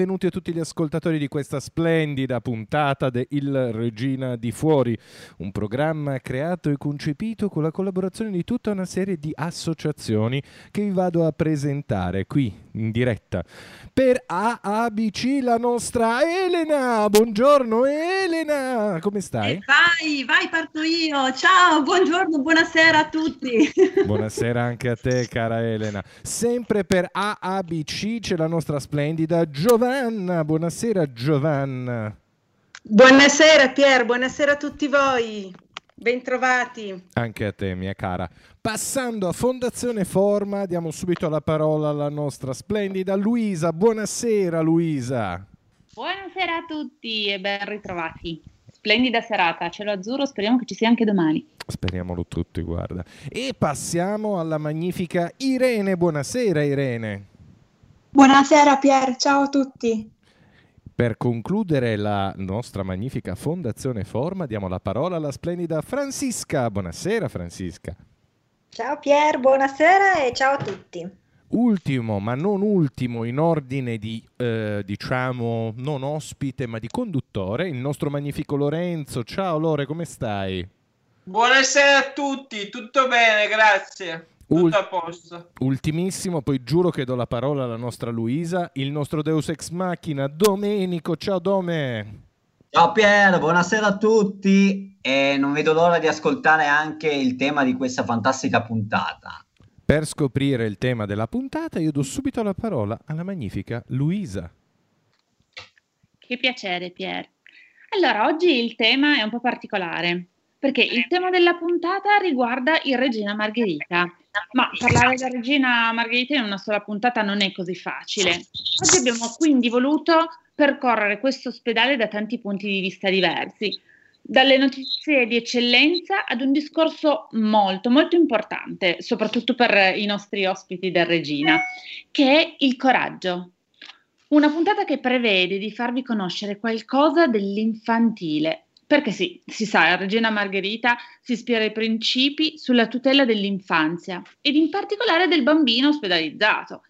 Benvenuti a tutti gli ascoltatori di questa splendida puntata de Il Regina di Fuori, un programma creato e concepito con la collaborazione di tutta una serie di associazioni che vi vado a presentare qui in diretta. Per AABC la nostra Elena, buongiorno Elena, come stai? Eh, vai, vai, parto io, ciao, buongiorno, buonasera a tutti. Buonasera anche a te cara Elena. Sempre per AABC c'è la nostra splendida Giovanna. Buonasera Giovanna. Buonasera Pier, buonasera a tutti voi. Bentrovati. Anche a te, mia cara. Passando a Fondazione Forma, diamo subito la parola alla nostra splendida Luisa. Buonasera Luisa. Buonasera a tutti e ben ritrovati. Splendida serata, cielo azzurro, speriamo che ci sia anche domani. Speriamolo tutti, guarda. E passiamo alla magnifica Irene. Buonasera Irene. Buonasera Pier, ciao a tutti. Per concludere la nostra magnifica Fondazione Forma, diamo la parola alla splendida Francisca. Buonasera Francisca. Ciao Pier, buonasera e ciao a tutti. Ultimo, ma non ultimo in ordine di, eh, diciamo, non ospite, ma di conduttore, il nostro magnifico Lorenzo. Ciao Lore, come stai? Buonasera a tutti, tutto bene, grazie. Posto. Ultimissimo, poi giuro che do la parola alla nostra Luisa, il nostro Deus Ex Machina, Domenico. Ciao Dome. Ciao Pier, buonasera a tutti e non vedo l'ora di ascoltare anche il tema di questa fantastica puntata. Per scoprire il tema della puntata io do subito la parola alla magnifica Luisa. Che piacere Pier. Allora, oggi il tema è un po' particolare perché il tema della puntata riguarda il Regina Margherita. Ma parlare della Regina Margherita in una sola puntata non è così facile. Oggi abbiamo quindi voluto percorrere questo ospedale da tanti punti di vista diversi, dalle notizie di eccellenza ad un discorso molto, molto importante, soprattutto per i nostri ospiti del Regina, che è il coraggio. Una puntata che prevede di farvi conoscere qualcosa dell'infantile, perché sì, si sa, Regina Margherita si ispira ai principi sulla tutela dell'infanzia ed in particolare del bambino ospedalizzato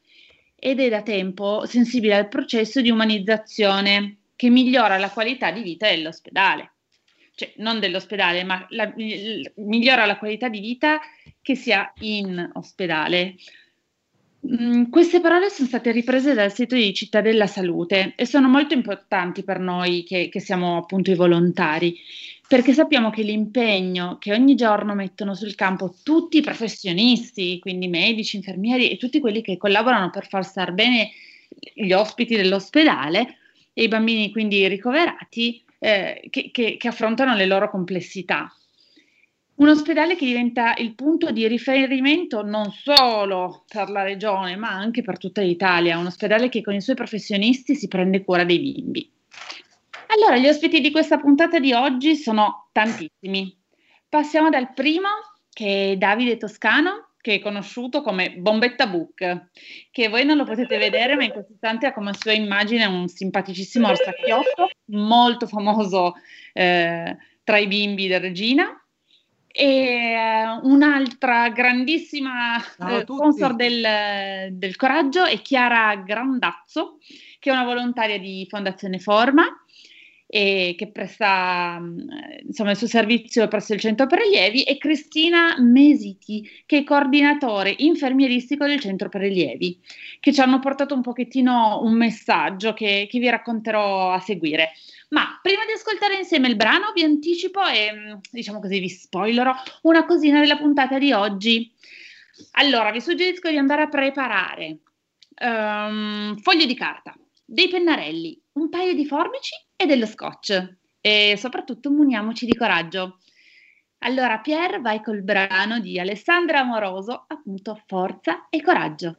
ed è da tempo sensibile al processo di umanizzazione che migliora la qualità di vita dell'ospedale. Cioè, non dell'ospedale, ma la, migliora la qualità di vita che si ha in ospedale. Mm, queste parole sono state riprese dal sito di Città della Salute e sono molto importanti per noi che, che siamo appunto i volontari, perché sappiamo che l'impegno che ogni giorno mettono sul campo tutti i professionisti, quindi medici, infermieri e tutti quelli che collaborano per far star bene gli ospiti dell'ospedale e i bambini quindi ricoverati, eh, che, che, che affrontano le loro complessità. Un ospedale che diventa il punto di riferimento non solo per la regione, ma anche per tutta l'Italia, un ospedale che con i suoi professionisti si prende cura dei bimbi. Allora, gli ospiti di questa puntata di oggi sono tantissimi. Passiamo dal primo, che è Davide Toscano, che è conosciuto come Bombetta Book, che voi non lo potete vedere, ma in questo istante ha come sua immagine un simpaticissimo orsacchiotto, molto famoso eh, tra i bimbi del Regina e uh, un'altra grandissima uh, sponsor del, del, coraggio è Chiara Grandazzo, che è una volontaria di Fondazione Forma e che presta insomma, il suo servizio presso il centro prelievi e Cristina Mesiti che è coordinatore infermieristico del centro prelievi che ci hanno portato un pochettino un messaggio che, che vi racconterò a seguire. Ma prima di ascoltare insieme il brano vi anticipo e mm, diciamo così vi spoilerò una cosina della puntata di oggi. Allora, vi suggerisco di andare a preparare um, foglie di carta, dei pennarelli, un paio di forbici e dello scotch e soprattutto muniamoci di coraggio. Allora, Pier, vai col brano di Alessandra Amoroso, appunto Forza e Coraggio.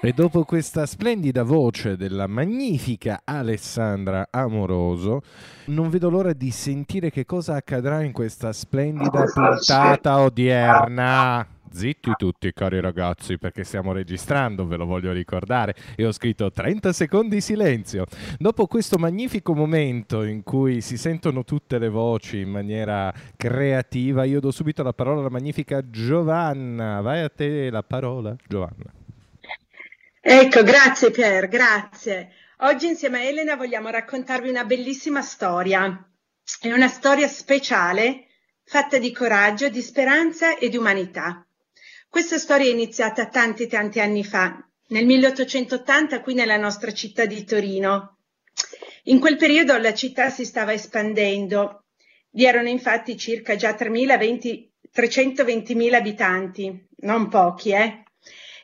E dopo questa splendida voce della magnifica Alessandra Amoroso, non vedo l'ora di sentire che cosa accadrà in questa splendida puntata odierna. Zitti tutti cari ragazzi perché stiamo registrando, ve lo voglio ricordare e ho scritto 30 secondi di silenzio. Dopo questo magnifico momento in cui si sentono tutte le voci in maniera creativa, io do subito la parola alla magnifica Giovanna. Vai a te la parola, Giovanna. Ecco, grazie Pier, grazie. Oggi insieme a Elena vogliamo raccontarvi una bellissima storia. È una storia speciale, fatta di coraggio, di speranza e di umanità. Questa storia è iniziata tanti tanti anni fa, nel 1880 qui nella nostra città di Torino. In quel periodo la città si stava espandendo. Vi erano infatti circa già 320.000 abitanti, non pochi, eh?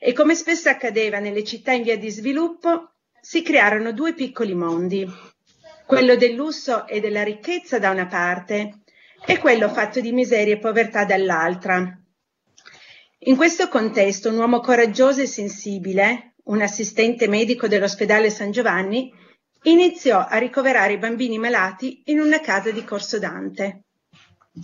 E come spesso accadeva nelle città in via di sviluppo, si crearono due piccoli mondi, quello del lusso e della ricchezza da una parte e quello fatto di miseria e povertà dall'altra. In questo contesto un uomo coraggioso e sensibile, un assistente medico dell'ospedale San Giovanni, iniziò a ricoverare i bambini malati in una casa di Corso Dante.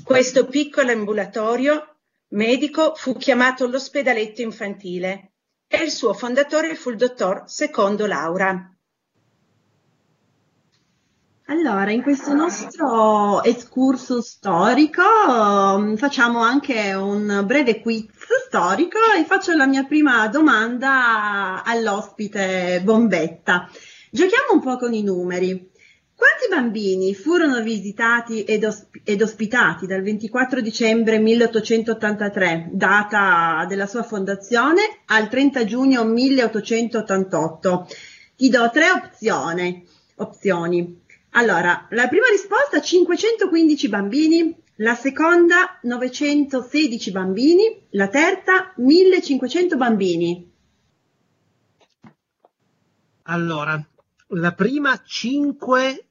Questo piccolo ambulatorio medico fu chiamato l'ospedaletto infantile e il suo fondatore fu il dottor Secondo Laura. Allora, in questo nostro escurso storico um, facciamo anche un breve quiz storico e faccio la mia prima domanda all'ospite Bombetta. Giochiamo un po' con i numeri. Quanti bambini furono visitati ed, osp- ed, ospitati dal 24 dicembre 1883, data della sua fondazione, al 30 giugno 1888? Ti do tre opzioni. opzioni. Allora, la prima risposta 515 bambini, la seconda 916 bambini, la terza 1500 bambini. Allora, la prima 5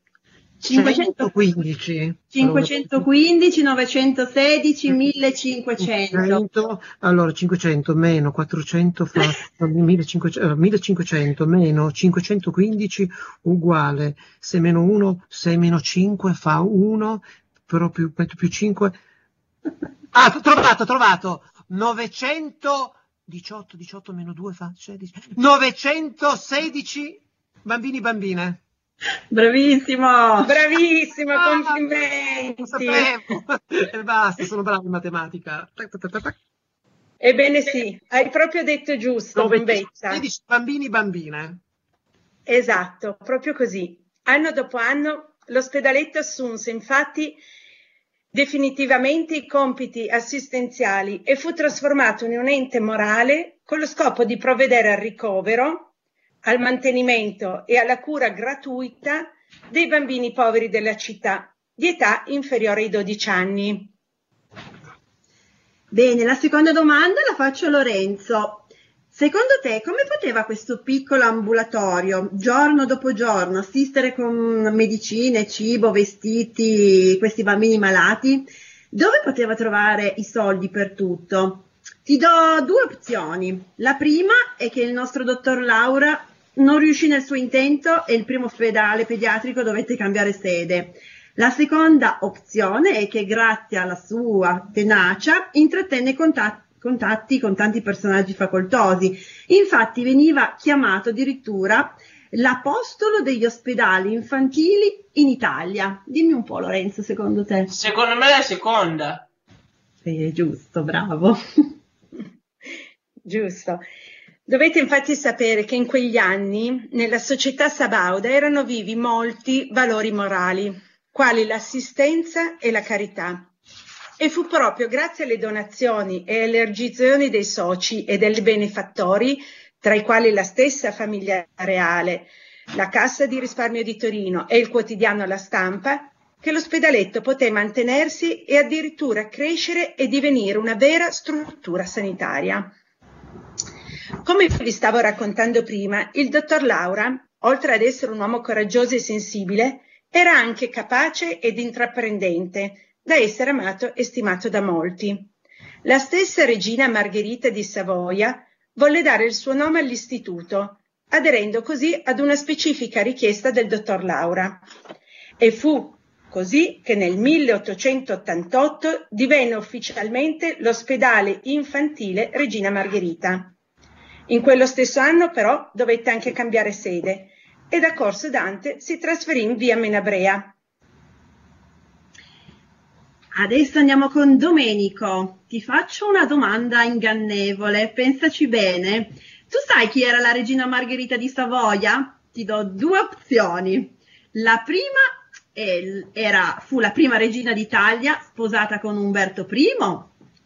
515. 515, 916, 1500. Allora, 500 meno 400 fa 1500, 1500 eh, meno 515 uguale. 6 meno 1, 6 meno 5 fa 1, però più, più 5. Ah, trovato, trovato. 918, 18 meno 2 fa 16. 916 bambini bambine. Bravissimo, bravissimo, ah, complimenti. e basta, sono bravo in matematica. Ebbene sì, hai proprio detto giusto, Bombetta. 16 bambini bambine. Esatto, proprio così. Anno dopo anno l'ospedaletto assunse infatti definitivamente i compiti assistenziali e fu trasformato in un ente morale con lo scopo di provvedere al ricovero, al mantenimento e alla cura gratuita dei bambini poveri della città di età inferiore ai 12 anni. Bene, la seconda domanda la faccio a Lorenzo. Secondo te come poteva questo piccolo ambulatorio, giorno dopo giorno, assistere con medicine, cibo, vestiti questi bambini malati? Dove poteva trovare i soldi per tutto? Ti do due opzioni. La prima è che il nostro dottor Laura non riuscì nel suo intento e il primo ospedale pediatrico dovette cambiare sede. La seconda opzione è che grazie alla sua tenacia intrattenne contatti contatti con tanti personaggi facoltosi. Infatti veniva chiamato addirittura l'apostolo degli ospedali infantili in Italia. Dimmi un po' Lorenzo, secondo te? Secondo me la seconda. È giusto, bravo. giusto. Dovete infatti sapere che in quegli anni nella società sabauda erano vivi molti valori morali, quali l'assistenza e la carità. E fu proprio grazie alle donazioni e alle elargizioni dei soci e dei benefattori, tra i quali la stessa famiglia reale, la Cassa di risparmio di Torino e il quotidiano La Stampa, che l'ospedaletto poté mantenersi e addirittura crescere e divenire una vera struttura sanitaria. Come vi stavo raccontando prima, il dottor Laura, oltre ad essere un uomo coraggioso e sensibile, era anche capace ed intraprendente, da essere amato e stimato da molti. La stessa regina Margherita di Savoia volle dare il suo nome all'istituto, aderendo così ad una specifica richiesta del dottor Laura. E fu così che nel 1888 divenne ufficialmente l'ospedale infantile Regina Margherita. In quello stesso anno però dovette anche cambiare sede e da Corso Dante si trasferì in via Menabrea. Adesso andiamo con Domenico. Ti faccio una domanda ingannevole, pensaci bene. Tu sai chi era la regina Margherita di Savoia? Ti do due opzioni. La prima era, fu la prima regina d'Italia sposata con Umberto I,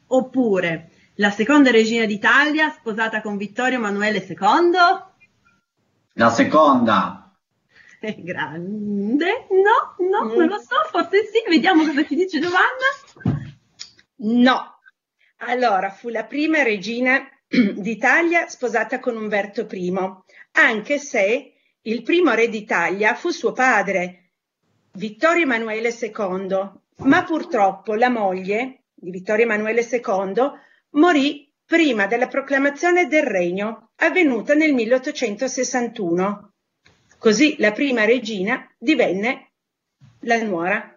oppure la seconda regina d'Italia sposata con Vittorio Emanuele II? La seconda. Grande. No, no, mm. non lo so, forse sì. Vediamo cosa ti dice Giovanna. No. Allora, fu la prima regina d'Italia sposata con Umberto I, anche se il primo re d'Italia fu suo padre, Vittorio Emanuele II, ma purtroppo la moglie di Vittorio Emanuele II morì prima della proclamazione del regno, avvenuta nel 1861. Così la prima regina divenne la nuora.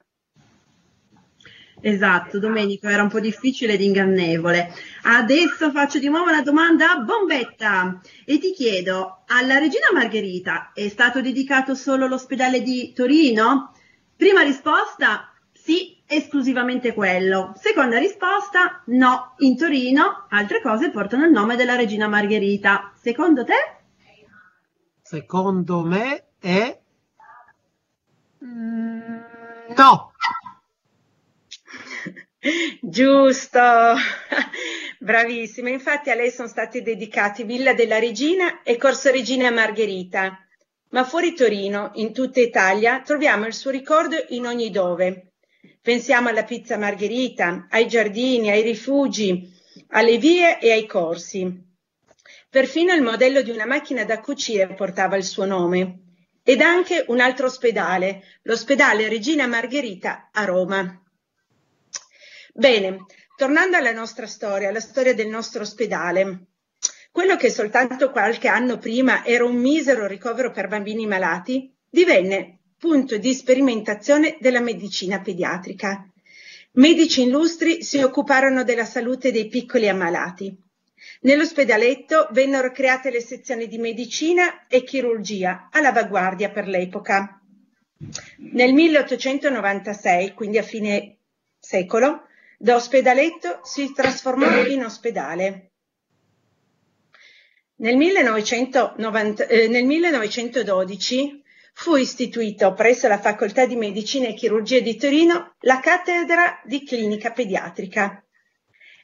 Esatto, Domenico, era un po' difficile ed ingannevole. Adesso faccio di nuovo una domanda a bombetta e ti chiedo, alla regina Margherita è stato dedicato solo l'ospedale di Torino? Prima risposta, sì, esclusivamente quello. Seconda risposta, no, in Torino altre cose portano il nome della regina Margherita. Secondo te? Secondo me è... Mm, no. Giusto, bravissima. Infatti a lei sono stati dedicati Villa della Regina e Corso Regina Margherita. Ma fuori Torino, in tutta Italia, troviamo il suo ricordo in ogni dove. Pensiamo alla pizza margherita, ai giardini, ai rifugi, alle vie e ai corsi. Perfino il modello di una macchina da cucire portava il suo nome. Ed anche un altro ospedale, l'ospedale Regina Margherita a Roma. Bene, tornando alla nostra storia, alla storia del nostro ospedale. Quello che soltanto qualche anno prima era un misero ricovero per bambini malati, divenne punto di sperimentazione della medicina pediatrica. Medici illustri si occuparono della salute dei piccoli ammalati. Nell'ospedaletto vennero create le sezioni di medicina e chirurgia all'avanguardia per l'epoca. Nel 1896, quindi a fine secolo, da ospedaletto si trasformò in ospedale. Nel, 1990, eh, nel 1912 fu istituito presso la Facoltà di Medicina e Chirurgia di Torino la cattedra di clinica pediatrica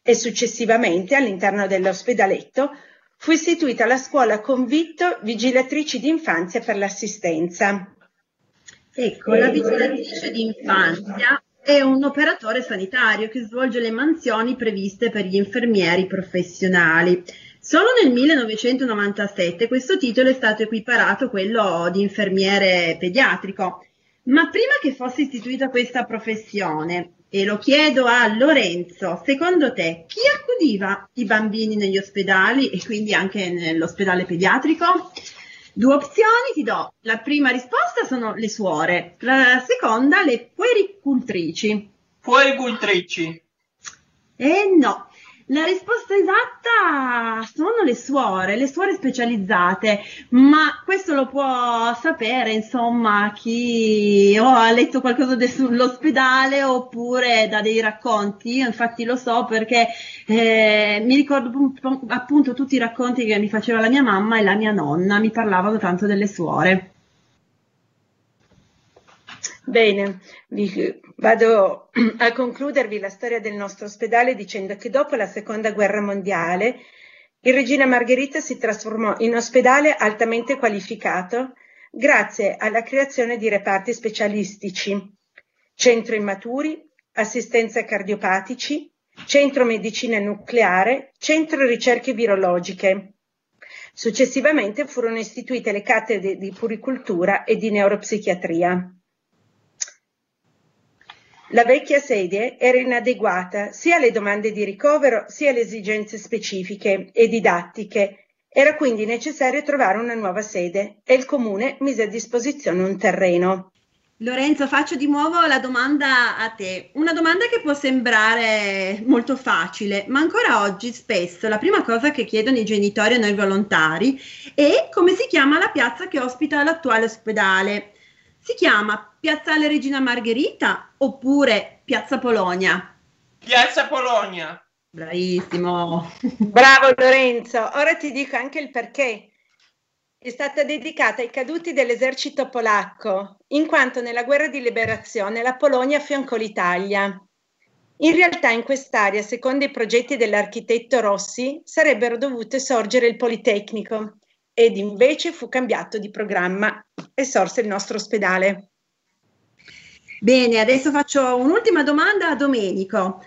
e successivamente all'interno dell'ospedaletto fu istituita la scuola Convitto Vigilatrici d'infanzia per l'assistenza. Ecco, la vigilatrice d'infanzia è un operatore sanitario che svolge le mansioni previste per gli infermieri professionali. Solo nel 1997 questo titolo è stato equiparato a quello di infermiere pediatrico, ma prima che fosse istituita questa professione, e lo chiedo a Lorenzo, secondo te chi accudiva i bambini negli ospedali e quindi anche nell'ospedale pediatrico? Due opzioni ti do. La prima risposta sono le suore, la seconda le puericultrici. Puericultrici. Eh no, la risposta esatta sono le suore, le suore specializzate, ma questo lo può sapere, insomma, chi o ha letto qualcosa sull'ospedale oppure da dei racconti. Io infatti lo so perché eh, mi ricordo appunto tutti i racconti che mi faceva la mia mamma e la mia nonna, mi parlavano tanto delle suore. Bene, vado a concludervi la storia del nostro ospedale dicendo che dopo la seconda guerra mondiale il Regina Margherita si trasformò in ospedale altamente qualificato grazie alla creazione di reparti specialistici, centro immaturi, assistenza cardiopatici, centro medicina nucleare, centro ricerche virologiche. Successivamente furono istituite le cattedre di puricultura e di neuropsichiatria. La vecchia sede era inadeguata sia alle domande di ricovero sia alle esigenze specifiche e didattiche. Era quindi necessario trovare una nuova sede e il comune mise a disposizione un terreno. Lorenzo, faccio di nuovo la domanda a te. Una domanda che può sembrare molto facile, ma ancora oggi spesso la prima cosa che chiedono i genitori a noi volontari è come si chiama la piazza che ospita l'attuale ospedale. Si chiama Piazzale Regina Margherita oppure Piazza Polonia? Piazza Polonia. Bravissimo. Bravo Lorenzo. Ora ti dico anche il perché. È stata dedicata ai caduti dell'esercito polacco, in quanto nella guerra di liberazione la Polonia affiancò l'Italia. In realtà in quest'area, secondo i progetti dell'architetto Rossi, sarebbero dovute sorgere il Politecnico ed invece fu cambiato di programma e sorse il nostro ospedale. Bene, adesso faccio un'ultima domanda a Domenico.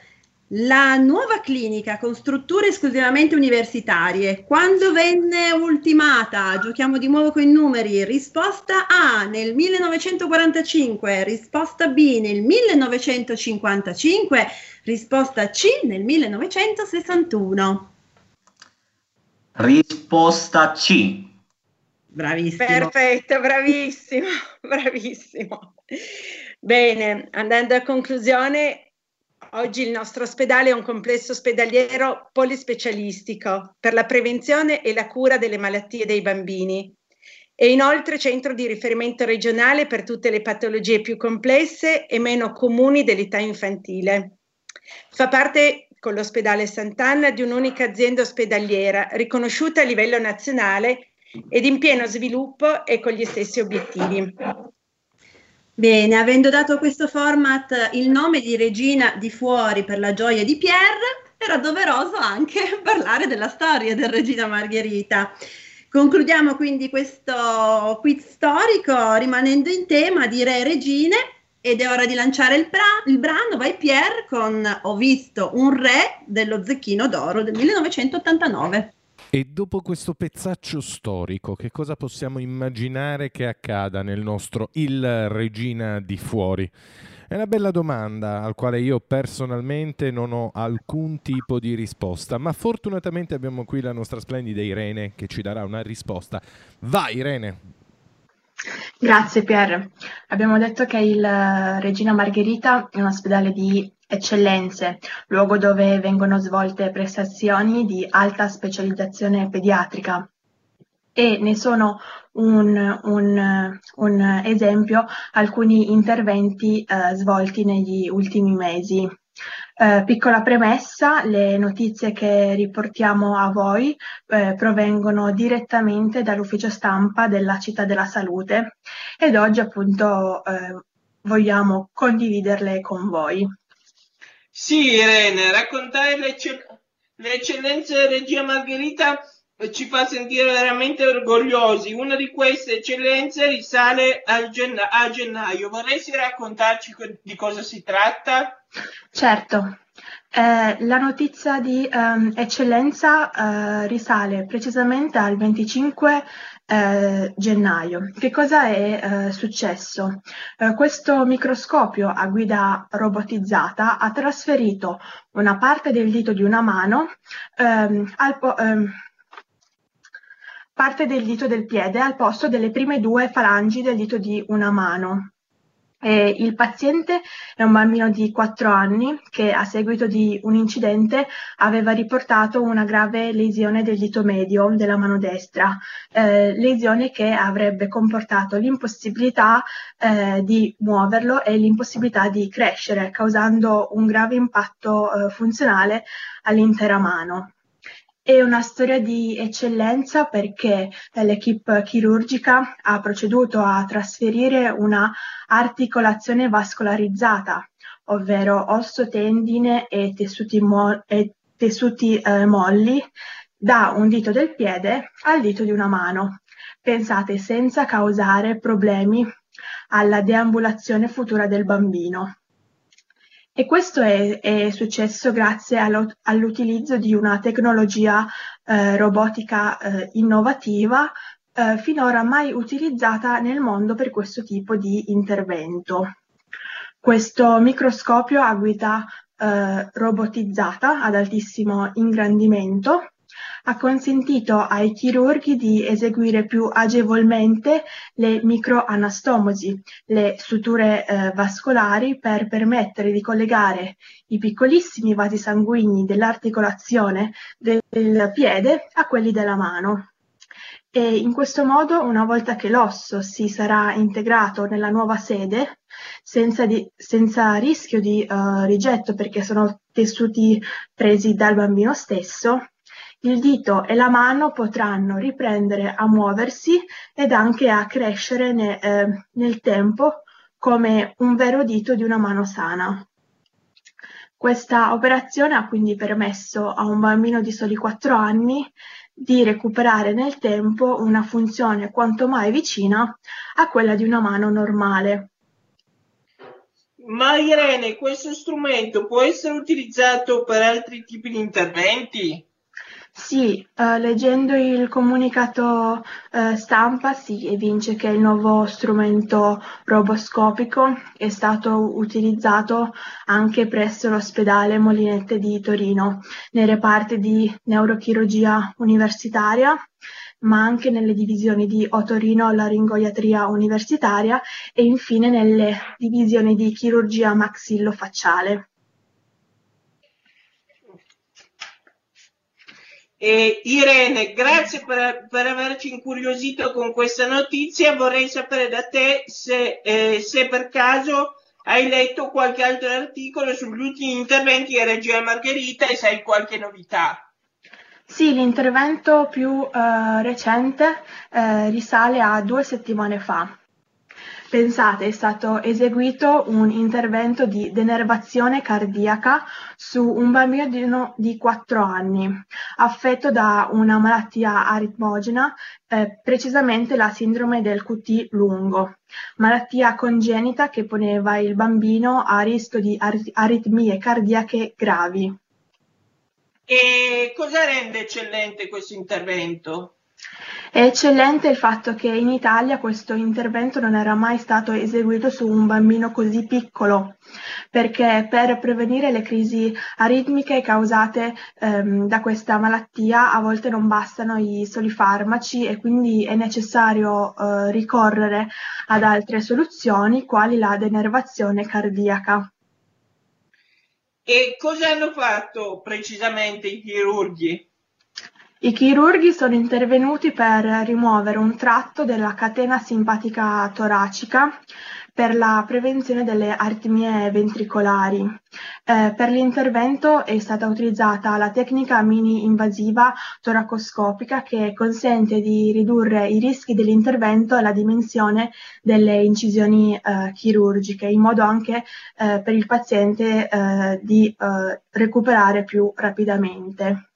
La nuova clinica con strutture esclusivamente universitarie, quando venne ultimata? Giochiamo di nuovo con i numeri. Risposta A nel 1945, risposta B nel 1955, risposta C nel 1961. Risposta C. Bravissimo. Perfetto, bravissimo, bravissimo. Bene, andando a conclusione, Oggi il nostro ospedale è un complesso ospedaliero polispecialistico per la prevenzione e la cura delle malattie dei bambini e inoltre centro di riferimento regionale per tutte le patologie più complesse e meno comuni dell'età infantile. Fa parte con l'ospedale Sant'Anna di un'unica azienda ospedaliera riconosciuta a livello nazionale ed in pieno sviluppo e con gli stessi obiettivi. Bene, avendo dato a questo format il nome di Regina di Fuori per la gioia di Pierre, era doveroso anche parlare della storia del Regina Margherita. Concludiamo quindi questo quiz storico rimanendo in tema di re e regine ed è ora di lanciare il, bra- il brano, vai Pierre, con Ho visto un re dello Zecchino d'Oro del 1989. E dopo questo pezzaccio storico, che cosa possiamo immaginare che accada nel nostro Il Regina di Fuori? È una bella domanda al quale io personalmente non ho alcun tipo di risposta, ma fortunatamente abbiamo qui la nostra splendida Irene che ci darà una risposta. Vai Irene! Grazie Pier. Abbiamo detto che il Regina Margherita è un ospedale di eccellenze, luogo dove vengono svolte prestazioni di alta specializzazione pediatrica e ne sono un, un, un esempio alcuni interventi eh, svolti negli ultimi mesi. Eh, piccola premessa, le notizie che riportiamo a voi eh, provengono direttamente dall'ufficio stampa della Città della Salute ed oggi appunto eh, vogliamo condividerle con voi. Sì, Irene, raccontare le, ecce- le eccellenze di Regia Margherita ci fa sentire veramente orgogliosi. Una di queste eccellenze risale genna- a gennaio. Vorresti raccontarci co- di cosa si tratta? Certo. Eh, la notizia di um, eccellenza eh, risale precisamente al 25 eh, gennaio. Che cosa è eh, successo? Eh, questo microscopio a guida robotizzata ha trasferito una parte del dito di una mano ehm, al po- ehm, parte del dito del piede al posto delle prime due falangi del dito di una mano. E il paziente è un bambino di 4 anni che a seguito di un incidente aveva riportato una grave lesione del dito medio della mano destra, eh, lesione che avrebbe comportato l'impossibilità eh, di muoverlo e l'impossibilità di crescere, causando un grave impatto eh, funzionale all'intera mano. È una storia di eccellenza perché l'equipe chirurgica ha proceduto a trasferire una articolazione vascolarizzata, ovvero osso, tendine e tessuti, mo- e tessuti eh, molli, da un dito del piede al dito di una mano. Pensate senza causare problemi alla deambulazione futura del bambino. E questo è, è successo grazie all'utilizzo di una tecnologia eh, robotica eh, innovativa eh, finora mai utilizzata nel mondo per questo tipo di intervento. Questo microscopio a guida eh, robotizzata ad altissimo ingrandimento ha consentito ai chirurghi di eseguire più agevolmente le microanastomosi, le suture eh, vascolari per permettere di collegare i piccolissimi vasi sanguigni dell'articolazione del piede a quelli della mano. e in questo modo, una volta che l'osso si sarà integrato nella nuova sede, senza, di, senza rischio di uh, rigetto perché sono tessuti presi dal bambino stesso, il dito e la mano potranno riprendere a muoversi ed anche a crescere ne, eh, nel tempo come un vero dito di una mano sana. Questa operazione ha quindi permesso a un bambino di soli 4 anni di recuperare nel tempo una funzione quanto mai vicina a quella di una mano normale. Ma Irene, questo strumento può essere utilizzato per altri tipi di interventi? Sì, uh, leggendo il comunicato uh, stampa si evince che il nuovo strumento roboscopico è stato utilizzato anche presso l'ospedale Molinette di Torino, nei reparti di neurochirurgia universitaria, ma anche nelle divisioni di otorino laringoiatria universitaria e infine nelle divisioni di chirurgia maxillofacciale. Eh, Irene, grazie per, per, averci incuriosito con questa notizia. Vorrei sapere da te se, eh, se, per caso hai letto qualche altro articolo sugli ultimi interventi di Regia Margherita e sai qualche novità. Sì, l'intervento più eh, recente eh, risale a due settimane fa. Pensate, è stato eseguito un intervento di denervazione cardiaca su un bambino di 4 anni, affetto da una malattia aritmogena, eh, precisamente la sindrome del QT lungo, malattia congenita che poneva il bambino a rischio di aritmie cardiache gravi. E cosa rende eccellente questo intervento? È eccellente il fatto che in Italia questo intervento non era mai stato eseguito su un bambino così piccolo, perché per prevenire le crisi aritmiche causate ehm, da questa malattia a volte non bastano i soli farmaci e quindi è necessario eh, ricorrere ad altre soluzioni quali la denervazione cardiaca. E cosa hanno fatto precisamente i chirurghi? I chirurghi sono intervenuti per rimuovere un tratto della catena simpatica toracica per la prevenzione delle aritmie ventricolari. Eh, per l'intervento è stata utilizzata la tecnica mini-invasiva toracoscopica che consente di ridurre i rischi dell'intervento e la dimensione delle incisioni eh, chirurgiche, in modo anche eh, per il paziente eh, di eh, recuperare più rapidamente.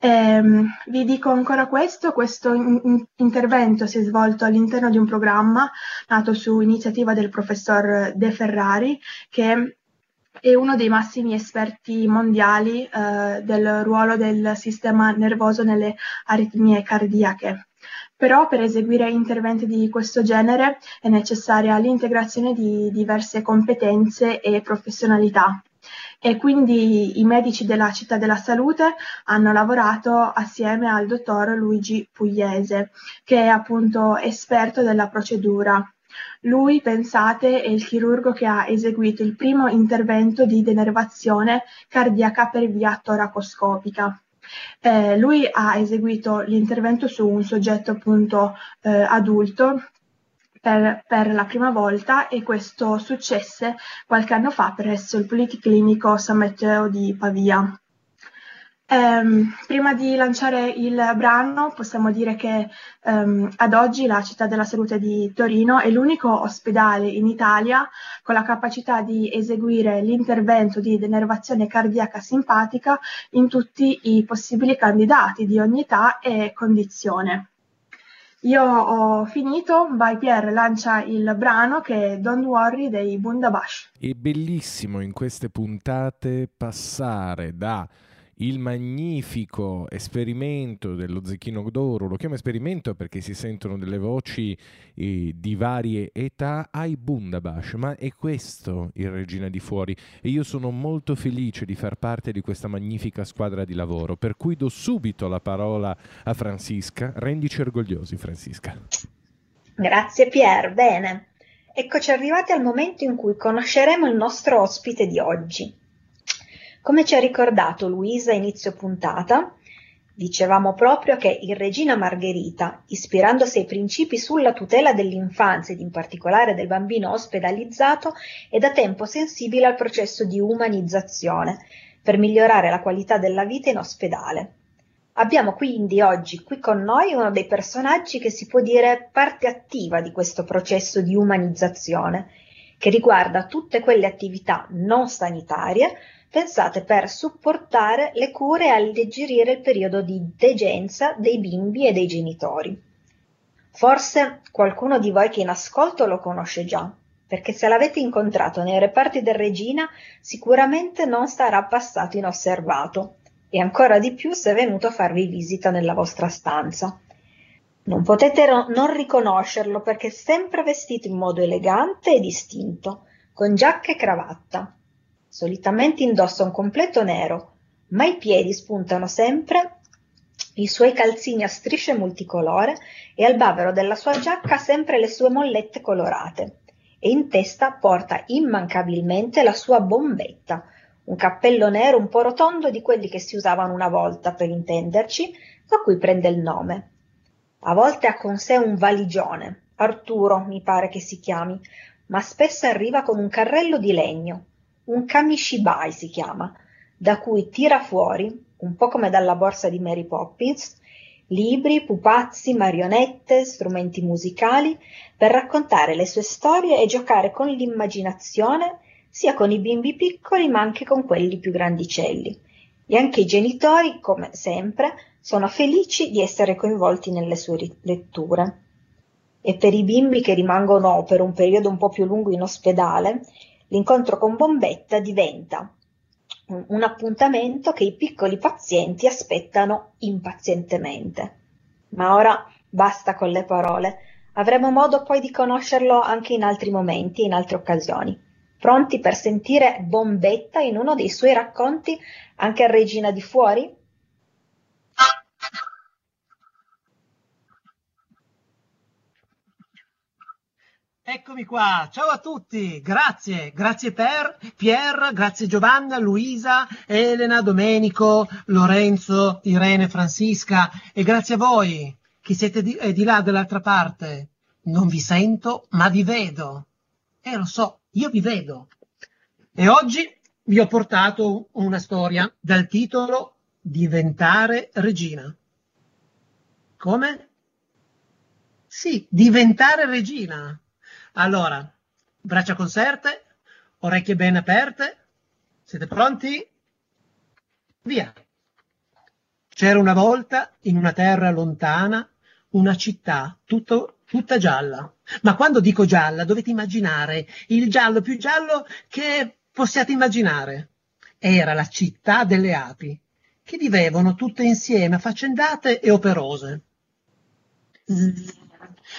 Eh, vi dico ancora questo, questo in- intervento si è svolto all'interno di un programma nato su iniziativa del professor De Ferrari, che è uno dei massimi esperti mondiali eh, del ruolo del sistema nervoso nelle aritmie cardiache. Però per eseguire interventi di questo genere è necessaria l'integrazione di diverse competenze e professionalità e quindi i medici della città della salute hanno lavorato assieme al dottor Luigi Pugliese, che è appunto esperto della procedura. Lui, pensate, è il chirurgo che ha eseguito il primo intervento di denervazione cardiaca per via toracoscopica. Eh, lui ha eseguito l'intervento su un soggetto appunto eh, adulto per, per, la prima volta e questo successe qualche anno fa presso il Policlinico San Matteo di Pavia. Um, prima di lanciare il brano possiamo dire che um, ad oggi la città della salute di Torino è l'unico ospedale in Italia con la capacità di eseguire l'intervento di denervazione cardiaca simpatica in tutti i possibili candidati di ogni età e condizione. Io ho finito, vai Pierre lancia il brano che è Don't Worry dei Bundabash. È bellissimo in queste puntate passare da il magnifico esperimento dello Zecchino d'Oro, lo chiamo esperimento perché si sentono delle voci eh, di varie età, ai Bundabash, ma è questo il Regina di Fuori e io sono molto felice di far parte di questa magnifica squadra di lavoro, per cui do subito la parola a Francisca, rendici orgogliosi Francisca. Grazie Pier, bene. Eccoci arrivati al momento in cui conosceremo il nostro ospite di oggi. Come ci ha ricordato Luisa inizio puntata, Dicevamo proprio che il Regina Margherita, ispirandosi ai principi sulla tutela dell'infanzia ed in particolare del bambino ospedalizzato, è da tempo sensibile al processo di umanizzazione per migliorare la qualità della vita in ospedale. Abbiamo quindi oggi qui con noi uno dei personaggi che si può dire parte attiva di questo processo di umanizzazione, che riguarda tutte quelle attività non sanitarie pensate per supportare le cure e alleggerire il periodo di degenza dei bimbi e dei genitori. Forse qualcuno di voi che in ascolto lo conosce già, perché se l'avete incontrato nei reparti del Regina sicuramente non sarà passato inosservato e ancora di più se è venuto a farvi visita nella vostra stanza. Non potete non riconoscerlo perché è sempre vestito in modo elegante e distinto, con giacca e cravatta. Solitamente indossa un completo nero, ma i piedi spuntano sempre i suoi calzini a strisce multicolore e al bavero della sua giacca sempre le sue mollette colorate. E in testa porta immancabilmente la sua bombetta, un cappello nero un po' rotondo di quelli che si usavano una volta per intenderci, da cui prende il nome. A volte ha con sé un valigione, Arturo mi pare che si chiami, ma spesso arriva con un carrello di legno, un kamishibai si chiama, da cui tira fuori, un po' come dalla borsa di Mary Poppins, libri, pupazzi, marionette, strumenti musicali, per raccontare le sue storie e giocare con l'immaginazione sia con i bimbi piccoli ma anche con quelli più grandicelli. E anche i genitori, come sempre, sono felici di essere coinvolti nelle sue letture. E per i bimbi che rimangono per un periodo un po' più lungo in ospedale, L'incontro con Bombetta diventa un appuntamento che i piccoli pazienti aspettano impazientemente. Ma ora basta con le parole, avremo modo poi di conoscerlo anche in altri momenti e in altre occasioni. Pronti per sentire Bombetta in uno dei suoi racconti anche a Regina di Fuori? Eccomi qua, ciao a tutti, grazie, grazie per Pier, grazie Giovanna, Luisa, Elena, Domenico, Lorenzo, Irene, Francisca e grazie a voi che siete di, eh, di là dall'altra parte. Non vi sento, ma vi vedo. Eh, lo so, io vi vedo. E oggi vi ho portato una storia dal titolo Diventare regina. Come? Sì, diventare regina. Allora, braccia conserte, orecchie ben aperte. Siete pronti? Via. C'era una volta, in una terra lontana, una città tutto, tutta gialla. Ma quando dico gialla, dovete immaginare il giallo più giallo che possiate immaginare. Era la città delle api, che vivevano tutte insieme, affaccendate e operose. Zzz,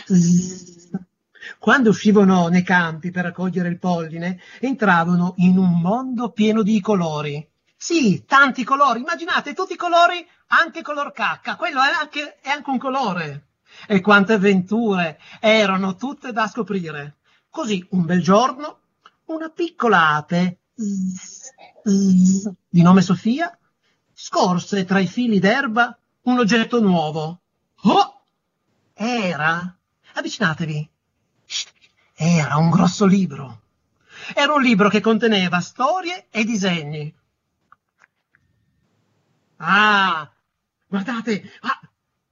zzz, quando uscivano nei campi per raccogliere il polline, entravano in un mondo pieno di colori. Sì, tanti colori, immaginate tutti i colori, anche color cacca, quello è anche, è anche un colore. E quante avventure erano tutte da scoprire. Così, un bel giorno, una piccola ape, zzz, zzz, di nome Sofia, scorse tra i fili d'erba un oggetto nuovo. Oh! Era, avvicinatevi, era un grosso libro. Era un libro che conteneva storie e disegni. Ah, guardate, ah,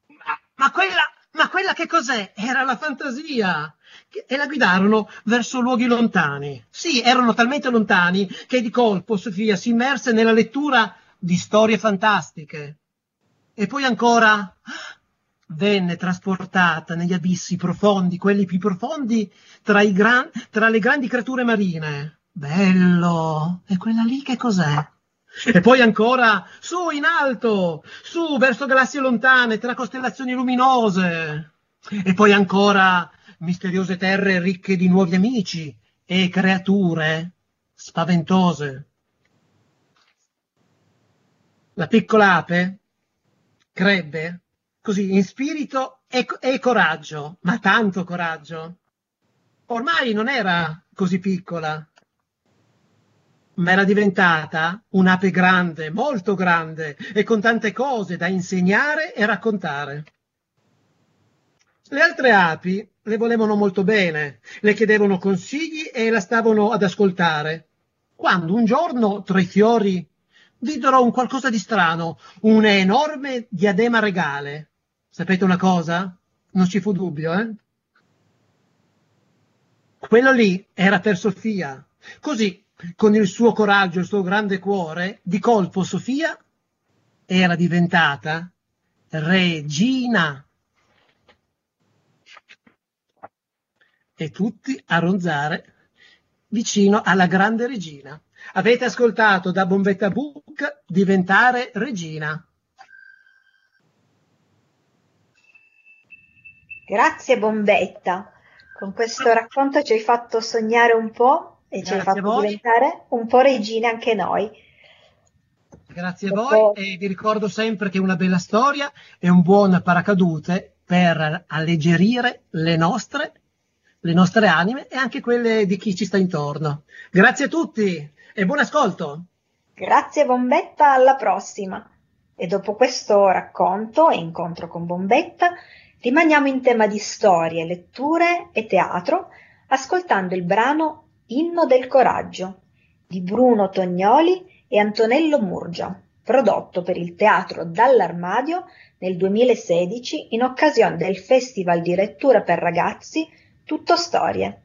ma, ma, quella, ma quella che cos'è? Era la fantasia. E la guidarono verso luoghi lontani. Sì, erano talmente lontani che di colpo Sofia si immerse nella lettura di storie fantastiche. E poi ancora venne trasportata negli abissi profondi, quelli più profondi tra, gran, tra le grandi creature marine. Bello! E quella lì che cos'è? E poi ancora su in alto, su verso galassie lontane, tra costellazioni luminose. E poi ancora misteriose terre ricche di nuovi amici e creature spaventose. La piccola ape crebbe così in spirito e, e coraggio, ma tanto coraggio. Ormai non era così piccola. ma era diventata un'ape grande, molto grande, e con tante cose da insegnare e raccontare. Le altre api le volevano molto bene, le chiedevano consigli e la stavano ad ascoltare. Quando un giorno tra i fiori videro un qualcosa di strano, un enorme diadema regale. Sapete una cosa? Non ci fu dubbio, eh? Quello lì era per Sofia. Così, con il suo coraggio il suo grande cuore, di colpo Sofia era diventata regina. E tutti a ronzare vicino alla grande regina. Avete ascoltato da Bombetta Book diventare regina. Grazie Bombetta. Con questo racconto ci hai fatto sognare un po' e ci hai Grazie a fatto diventare un po' regine anche noi. Grazie a Dopo- voi e vi ricordo sempre che una bella storia è un buon paracadute per alleggerire le nostre, le nostre anime e anche quelle di chi ci sta intorno. Grazie a tutti e buon ascolto. Grazie Bombetta, alla prossima. E dopo questo racconto e incontro con Bombetta, rimaniamo in tema di storie, letture e teatro, ascoltando il brano Inno del coraggio di Bruno Tognoli e Antonello Murgia, prodotto per il teatro Dall'Armadio nel 2016 in occasione del Festival di lettura per ragazzi Tutto Storie.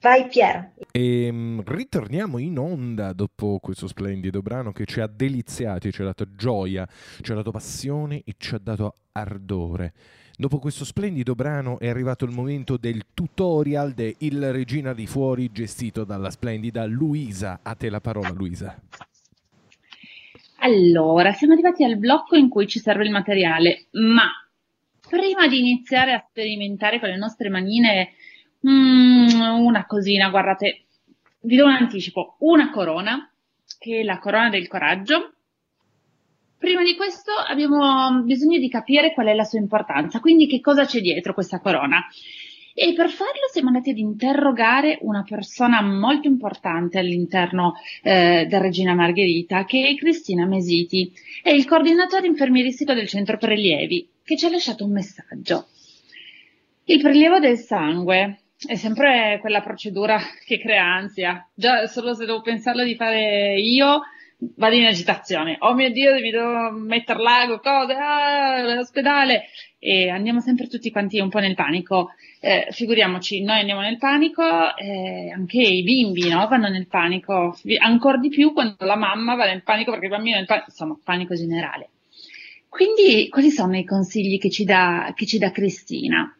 Vai Pier, E mm, ritorniamo in onda dopo questo splendido brano che ci ha deliziati, ci ha dato gioia, ci ha dato passione e ci ha dato ardore. Dopo questo splendido brano è arrivato il momento del tutorial de Il Regina di Fuori gestito dalla splendida Luisa. A te la parola Luisa. Allora, siamo arrivati al blocco in cui ci serve il materiale, ma prima di iniziare a sperimentare con le nostre manine mm, una cosina, guardate, vi do un anticipo, una corona, che è la corona del coraggio. Prima di questo abbiamo bisogno di capire qual è la sua importanza, quindi che cosa c'è dietro questa corona. E per farlo siamo andati ad interrogare una persona molto importante all'interno eh, da Regina Margherita, che è Cristina Mesiti, è il coordinatore infermieristico del centro prelievi, che ci ha lasciato un messaggio. Il prelievo del sangue è sempre quella procedura che crea ansia. Già solo se devo pensarlo di fare io, vado in agitazione. Oh mio Dio, mi devo mettere l'ago, cose, ah, l'ospedale. E andiamo sempre tutti quanti un po' nel panico. Eh, figuriamoci, noi andiamo nel panico, eh, anche i bimbi no? vanno nel panico, ancora di più quando la mamma va nel panico perché il bambino è nel panico, insomma, panico generale. Quindi, quali sono i consigli che ci dà, che ci dà Cristina?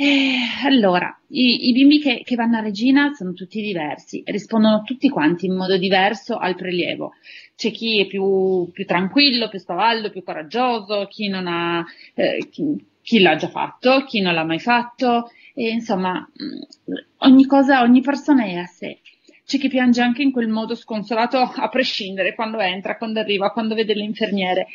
Eh, allora, i, i bimbi che, che vanno a Regina sono tutti diversi, rispondono tutti quanti in modo diverso al prelievo. C'è chi è più, più tranquillo, più spavaldo, più coraggioso, chi ha, eh, chi, chi l'ha già fatto, chi non l'ha mai fatto, e insomma, mh, ogni cosa, ogni persona è a sé. C'è chi piange anche in quel modo sconsolato a prescindere quando entra, quando arriva, quando vede le infermiere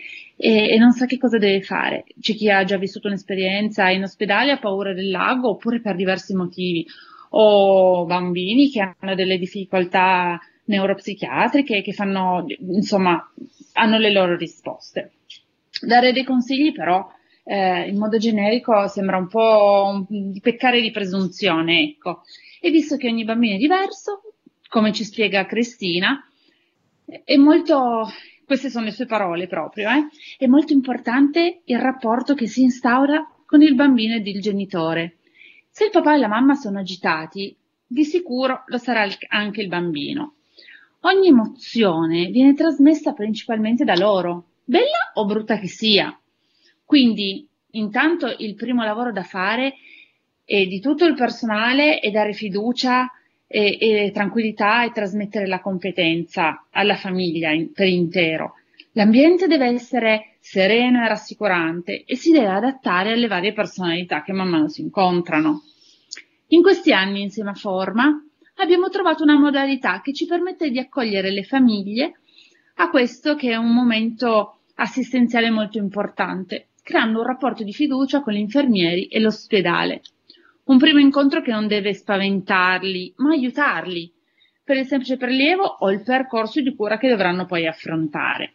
e, e non sa che cosa deve fare. C'è chi ha già vissuto un'esperienza in ospedale, ha paura del lago oppure per diversi motivi, o bambini che hanno delle difficoltà neuropsichiatriche, che fanno, insomma, hanno le loro risposte. Dare dei consigli però eh, in modo generico sembra un po' di peccare di presunzione, ecco. E visto che ogni bambino è diverso, come ci spiega Cristina, è molto, queste sono le sue parole proprio, eh, è molto importante il rapporto che si instaura con il bambino ed il genitore. Se il papà e la mamma sono agitati, di sicuro lo sarà anche il bambino. Ogni emozione viene trasmessa principalmente da loro, bella o brutta che sia. Quindi, intanto, il primo lavoro da fare è di tutto il personale è dare fiducia e, e tranquillità e trasmettere la competenza alla famiglia in- per intero. L'ambiente deve essere sereno e rassicurante e si deve adattare alle varie personalità che man mano si incontrano. In questi anni, insieme a Forma, abbiamo trovato una modalità che ci permette di accogliere le famiglie a questo che è un momento assistenziale molto importante, creando un rapporto di fiducia con gli infermieri e l'ospedale. Un primo incontro che non deve spaventarli, ma aiutarli. per il semplice prelievo o il percorso di cura che dovranno poi affrontare.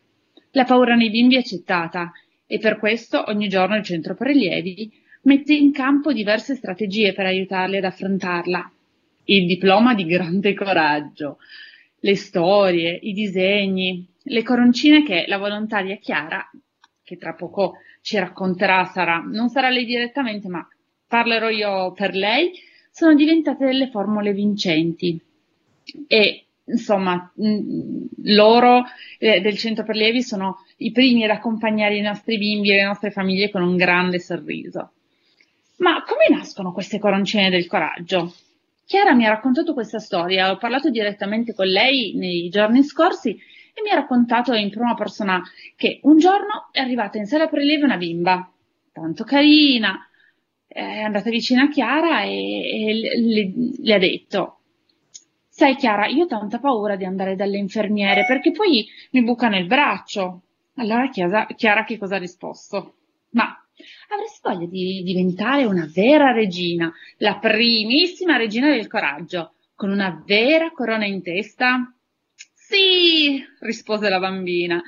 La paura nei bimbi è accettata e per questo ogni giorno il centro prelievi mette in campo diverse strategie per aiutarli ad affrontarla. Il diploma di grande coraggio, le storie, i disegni, le coroncine che la volontaria Chiara, che tra poco ci racconterà, sarà, non sarà lei direttamente, ma parlerò io per lei, sono diventate delle formule vincenti. E insomma, mh, loro eh, del centro prelievi sono i primi ad accompagnare i nostri bimbi e le nostre famiglie con un grande sorriso. Ma come nascono queste coroncine del coraggio? Chiara mi ha raccontato questa storia, ho parlato direttamente con lei nei giorni scorsi e mi ha raccontato in prima persona che un giorno è arrivata in sala prelievo una bimba, tanto carina, è andata vicino a Chiara e, e le, le ha detto Sai Chiara, io ho tanta paura di andare dalle infermiere perché poi mi bucano il braccio. Allora Chiara, Chiara che cosa ha risposto? Ma avresti voglia di diventare una vera regina, la primissima regina del coraggio, con una vera corona in testa? Sì, rispose la bambina.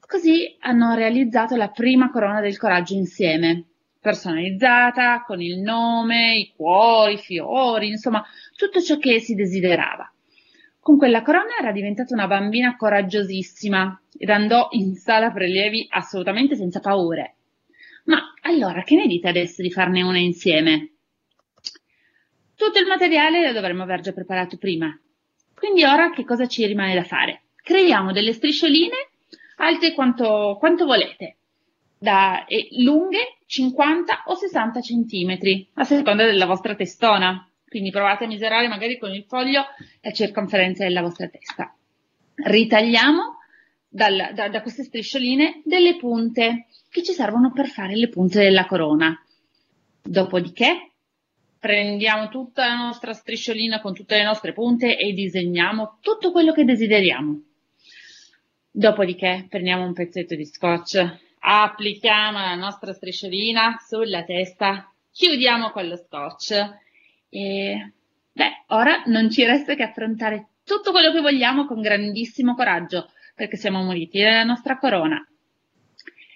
Così hanno realizzato la prima corona del coraggio insieme, personalizzata, con il nome, i cuori, i fiori, insomma, tutto ciò che si desiderava. Con quella corona era diventata una bambina coraggiosissima ed andò in sala prelievi assolutamente senza paure. Ma allora che ne dite adesso di farne una insieme? Tutto il materiale lo dovremmo aver già preparato prima. Quindi ora che cosa ci rimane da fare? Creiamo delle striscioline alte quanto, quanto volete, da, e lunghe 50 o 60 centimetri, a seconda della vostra testona. Quindi provate a misurare magari con il foglio la circonferenza della vostra testa. Ritagliamo dal, da, da queste striscioline delle punte che ci servono per fare le punte della corona. Dopodiché prendiamo tutta la nostra strisciolina con tutte le nostre punte e disegniamo tutto quello che desideriamo. Dopodiché prendiamo un pezzetto di scotch, applichiamo la nostra strisciolina sulla testa, chiudiamo con lo scotch e beh, ora non ci resta che affrontare tutto quello che vogliamo con grandissimo coraggio, perché siamo muniti della nostra corona.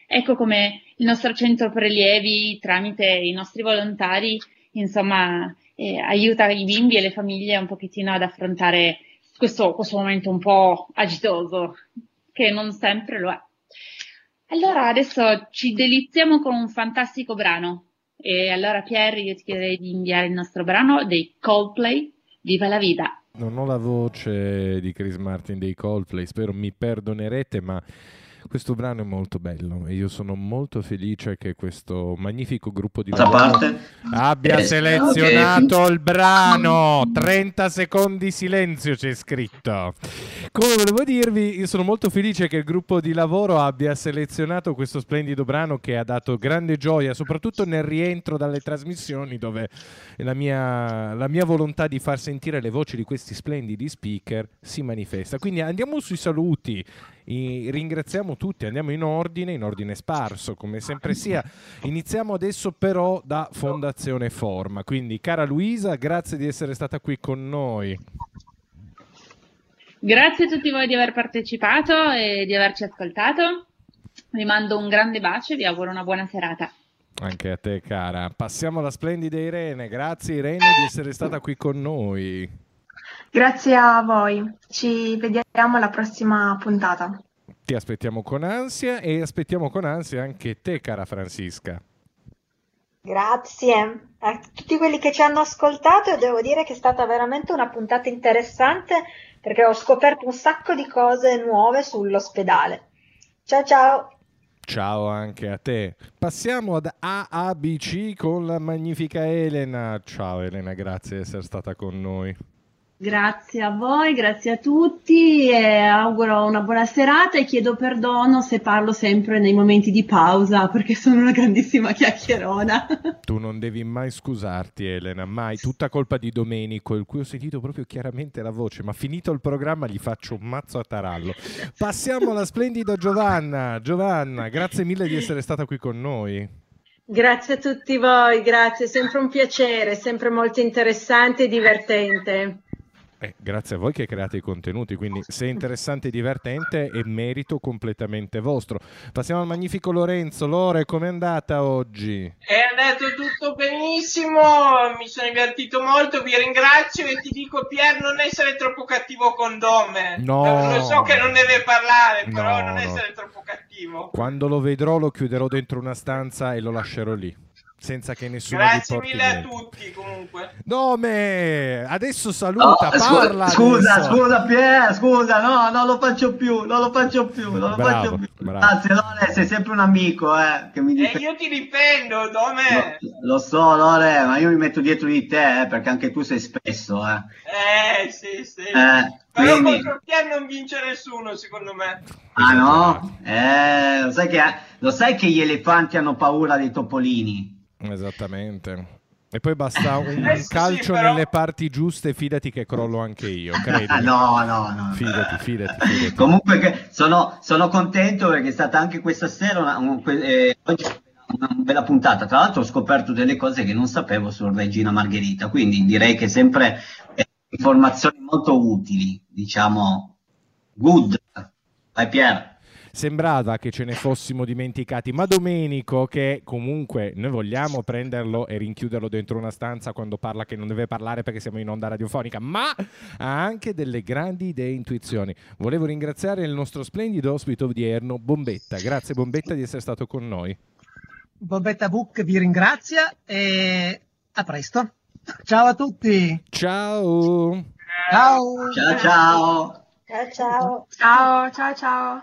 Ecco come il nostro centro prelievi, tramite i nostri volontari, insomma, eh, aiuta i bimbi e le famiglie un pochettino ad affrontare questo, questo momento un po' agitoso, che non sempre lo è. Allora adesso ci deliziamo con un fantastico brano. E allora Pierre, io ti chiederei di inviare il nostro brano dei Coldplay, Viva la vita. Non ho la voce di Chris Martin dei Coldplay, spero mi perdonerete, ma questo brano è molto bello e io sono molto felice che questo magnifico gruppo di parte abbia eh, selezionato okay. il brano. 30 secondi silenzio c'è scritto. Come volevo dirvi, io sono molto felice che il gruppo di lavoro abbia selezionato questo splendido brano che ha dato grande gioia, soprattutto nel rientro dalle trasmissioni dove la mia, la mia volontà di far sentire le voci di questi splendidi speaker si manifesta. Quindi andiamo sui saluti. I, ringraziamo tutti, andiamo in ordine, in ordine sparso, come sempre sia. Iniziamo adesso però da Fondazione Forma. Quindi, cara Luisa, grazie di essere stata qui con noi. Grazie a tutti voi di aver partecipato e di averci ascoltato. Vi mando un grande bacio e vi auguro una buona serata. Anche a te, cara. Passiamo alla splendida Irene. Grazie, Irene, di essere stata qui con noi. Grazie a voi, ci vediamo alla prossima puntata. Ti aspettiamo con ansia e aspettiamo con ansia anche te, cara Francisca. Grazie a tutti quelli che ci hanno ascoltato e devo dire che è stata veramente una puntata interessante perché ho scoperto un sacco di cose nuove sull'ospedale. Ciao ciao! Ciao anche a te. Passiamo ad AABC con la magnifica Elena. Ciao Elena, grazie di essere stata con noi. Grazie a voi, grazie a tutti e auguro una buona serata e chiedo perdono se parlo sempre nei momenti di pausa perché sono una grandissima chiacchierona. Tu non devi mai scusarti Elena, mai, tutta colpa di Domenico, il cui ho sentito proprio chiaramente la voce, ma finito il programma gli faccio un mazzo a tarallo. Passiamo alla splendida Giovanna. Giovanna, grazie mille di essere stata qui con noi. Grazie a tutti voi, grazie, sempre un piacere, sempre molto interessante e divertente. Eh, grazie a voi che create i contenuti, quindi se è interessante e divertente è merito completamente vostro. Passiamo al magnifico Lorenzo. Lore, com'è andata oggi? È andato tutto benissimo, mi sono divertito molto, vi ringrazio e ti dico Pier non essere troppo cattivo con Dome. No. Lo so che non deve parlare, però No, non no. essere troppo cattivo. Quando lo vedrò lo chiuderò dentro una stanza e lo lascerò lì, senza che nessuno Grazie mille a niente. tutti comunque. Nome, adesso saluta, scu- parla scusa, adesso. scusa Pier, scusa, no, non lo faccio più, non lo faccio più, non lo Bravo, faccio più. bravo. Grazie Lore, sei sempre un amico, eh, che mi E difende. io ti difendo, Dome. Lo so Lore, ma io mi metto dietro di te, eh, perché anche tu sei spesso, eh. Eh, sì, sì. Eh, Però quindi- contro Pier non vince nessuno, secondo me. Ah no? Eh, lo sai che, lo sai che gli elefanti hanno paura dei topolini? Esattamente. E poi basta un Eh, sì, calcio però- nelle parti giuste, fidati che crollo anche io, credimi. Ah, no, no, no. Fidati, fidati, fidati. Comunque sono, sono contento perché è stata anche questa sera una, un- eh, una bella puntata. Tra l'altro ho scoperto delle cose che non sapevo su Regina Margherita, quindi direi che sempre eh, informazioni molto utili, diciamo good. Vai Pier. Sembrava che ce ne fossimo dimenticati, ma Domenico, che comunque noi vogliamo prenderlo e rinchiuderlo dentro una stanza quando parla che non deve parlare perché siamo in onda radiofonica, ma ha anche delle grandi idee e intuizioni. Volevo ringraziare il nostro splendido ospite odierno, Bombetta. Grazie Bombetta di essere stato con noi. Bobbetta Book vi ringrazia e a presto. Ciao a tutti. Ciao! Ciao. Ciao ciao. Ciao ciao. Ciao, ciao, ciao.